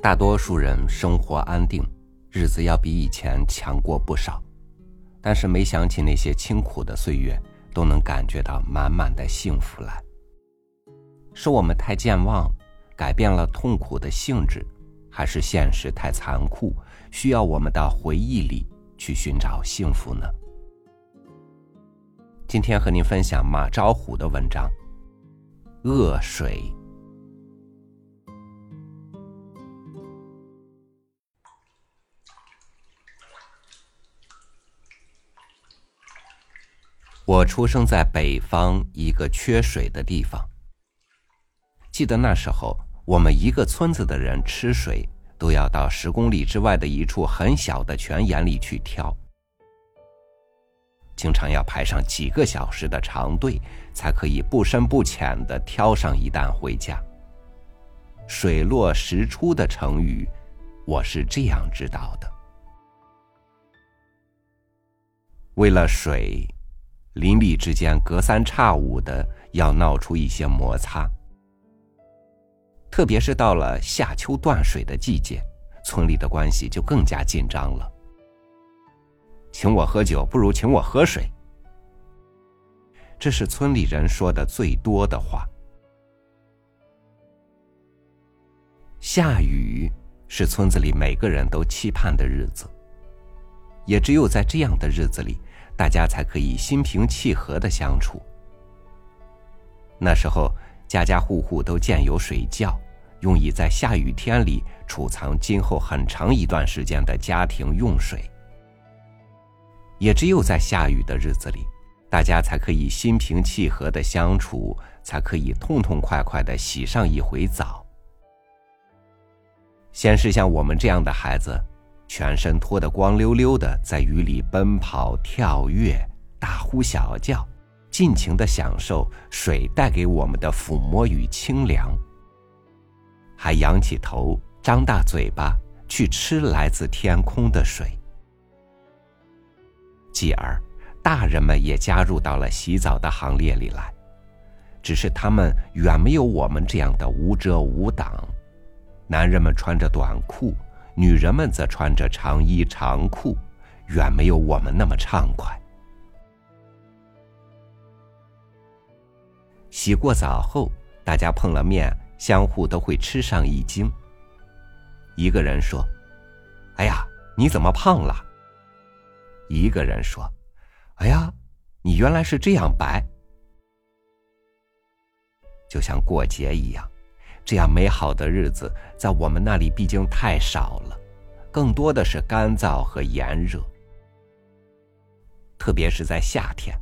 大多数人生活安定，日子要比以前强过不少，但是没想起那些清苦的岁月，都能感觉到满满的幸福来。是我们太健忘，改变了痛苦的性质，还是现实太残酷，需要我们到回忆里去寻找幸福呢？今天和您分享马昭虎的文章《恶水》。我出生在北方一个缺水的地方。记得那时候，我们一个村子的人吃水都要到十公里之外的一处很小的泉眼里去挑，经常要排上几个小时的长队，才可以不深不浅的挑上一担回家。水落石出的成语，我是这样知道的。为了水。邻里之间隔三差五的要闹出一些摩擦，特别是到了夏秋断水的季节，村里的关系就更加紧张了。请我喝酒不如请我喝水，这是村里人说的最多的话。下雨是村子里每个人都期盼的日子，也只有在这样的日子里。大家才可以心平气和的相处。那时候，家家户户都建有水窖，用以在下雨天里储藏今后很长一段时间的家庭用水。也只有在下雨的日子里，大家才可以心平气和的相处，才可以痛痛快快的洗上一回澡。先是像我们这样的孩子。全身脱得光溜溜的，在雨里奔跑、跳跃、大呼小叫，尽情的享受水带给我们的抚摸与清凉。还仰起头，张大嘴巴去吃来自天空的水。继而，大人们也加入到了洗澡的行列里来，只是他们远没有我们这样的无遮无挡。男人们穿着短裤。女人们则穿着长衣长裤，远没有我们那么畅快。洗过澡后，大家碰了面，相互都会吃上一惊。一个人说：“哎呀，你怎么胖了？”一个人说：“哎呀，你原来是这样白。”就像过节一样。这样美好的日子，在我们那里毕竟太少了，更多的是干燥和炎热。特别是在夏天，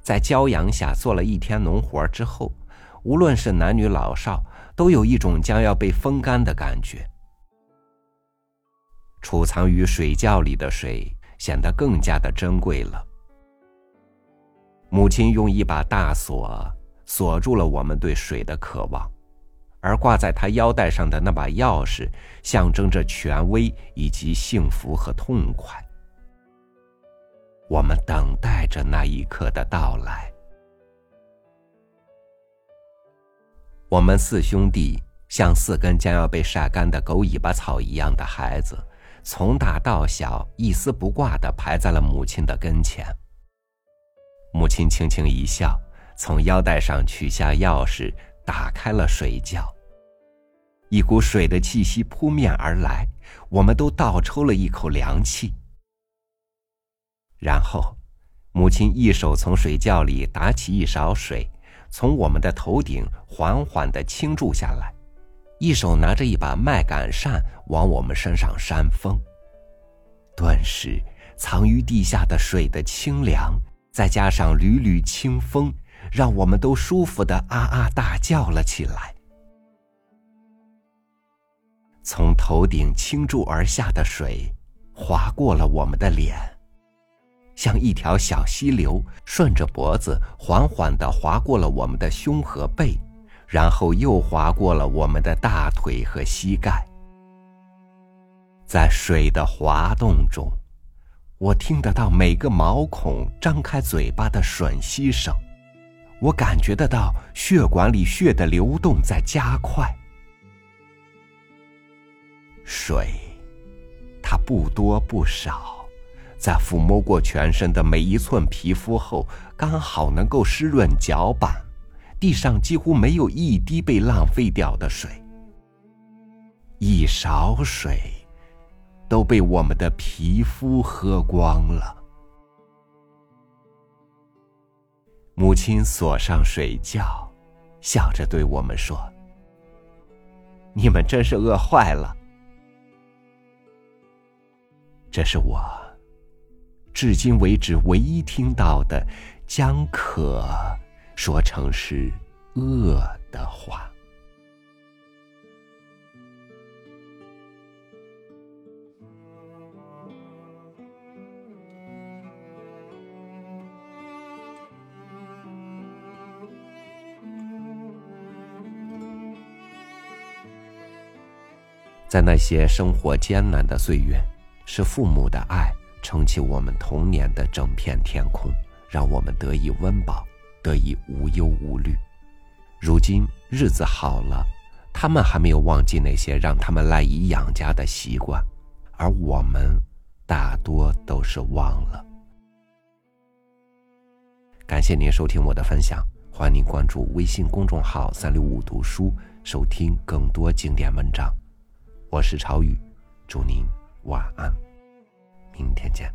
在骄阳下做了一天农活之后，无论是男女老少，都有一种将要被风干的感觉。储藏于水窖里的水显得更加的珍贵了。母亲用一把大锁锁住了我们对水的渴望。而挂在他腰带上的那把钥匙，象征着权威以及幸福和痛快。我们等待着那一刻的到来。我们四兄弟像四根将要被晒干的狗尾巴草一样的孩子，从大到小一丝不挂的排在了母亲的跟前。母亲轻轻一笑，从腰带上取下钥匙。打开了水窖，一股水的气息扑面而来，我们都倒抽了一口凉气。然后，母亲一手从水窖里打起一勺水，从我们的头顶缓缓的倾注下来，一手拿着一把麦秆扇往我们身上扇风。顿时，藏于地下的水的清凉，再加上缕缕清风。让我们都舒服的啊啊大叫了起来。从头顶倾注而下的水，划过了我们的脸，像一条小溪流，顺着脖子缓缓的划过了我们的胸和背，然后又划过了我们的大腿和膝盖。在水的滑动中，我听得到每个毛孔张开嘴巴的吮吸声。我感觉得到血管里血的流动在加快，水，它不多不少，在抚摸过全身的每一寸皮肤后，刚好能够湿润脚板。地上几乎没有一滴被浪费掉的水，一勺水都被我们的皮肤喝光了。母亲锁上水窖，笑着对我们说：“你们真是饿坏了。”这是我至今为止唯一听到的将渴说成是饿的话。在那些生活艰难的岁月。是父母的爱撑起我们童年的整片天空，让我们得以温饱，得以无忧无虑。如今日子好了，他们还没有忘记那些让他们赖以养家的习惯，而我们大多都是忘了。感谢您收听我的分享，欢迎您关注微信公众号“三六五读书”，收听更多经典文章。我是朝雨，祝您。晚安，明天见。